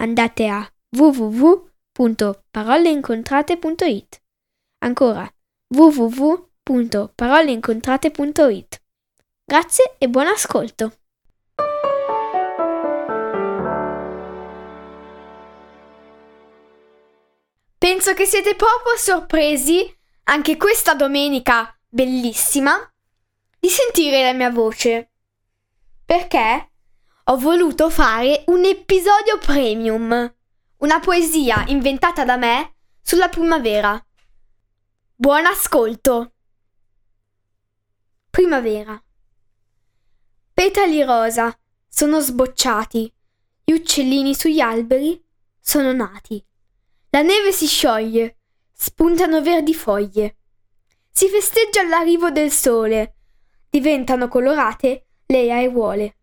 andate a www.paroleincontrate.it. Ancora www.paroleincontrate.it. Grazie e buon ascolto. Penso che siete proprio sorpresi, anche questa domenica bellissima, di sentire la mia voce. Perché? Ho voluto fare un episodio premium, una poesia inventata da me sulla primavera. Buon ascolto! Primavera. Petali rosa sono sbocciati, gli uccellini sugli alberi sono nati. La neve si scioglie, spuntano verdi foglie. Si festeggia l'arrivo del sole, diventano colorate le aiuole.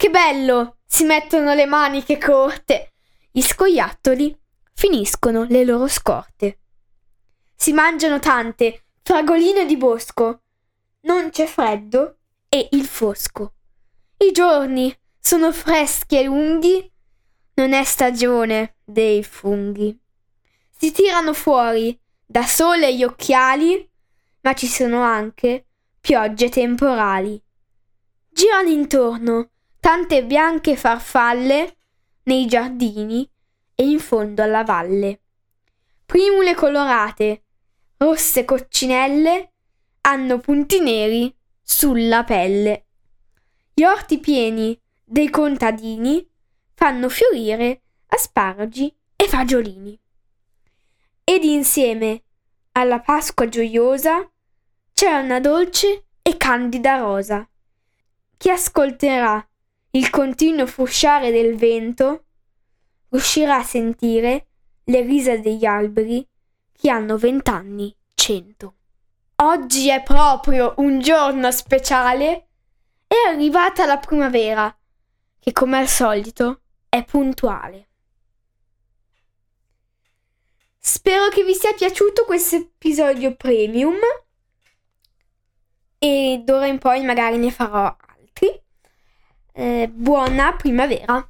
Che bello! Si mettono le maniche corte. Gli scoiattoli finiscono le loro scorte. Si mangiano tante fragoline di bosco. Non c'è freddo e il fosco. I giorni sono freschi e lunghi. Non è stagione dei funghi. Si tirano fuori da sole gli occhiali, ma ci sono anche piogge temporali. Girano intorno tante bianche farfalle nei giardini e in fondo alla valle. Primule colorate, rosse coccinelle, hanno punti neri sulla pelle. Gli orti pieni dei contadini fanno fiorire asparagi e fagiolini. Ed insieme alla Pasqua gioiosa c'è una dolce e candida rosa. Chi ascolterà il continuo frusciare del vento, riuscirà a sentire le risa degli alberi che hanno vent'anni, cento. Oggi è proprio un giorno speciale. È arrivata la primavera, che come al solito è puntuale. Spero che vi sia piaciuto questo episodio premium e d'ora in poi magari ne farò buona primavera!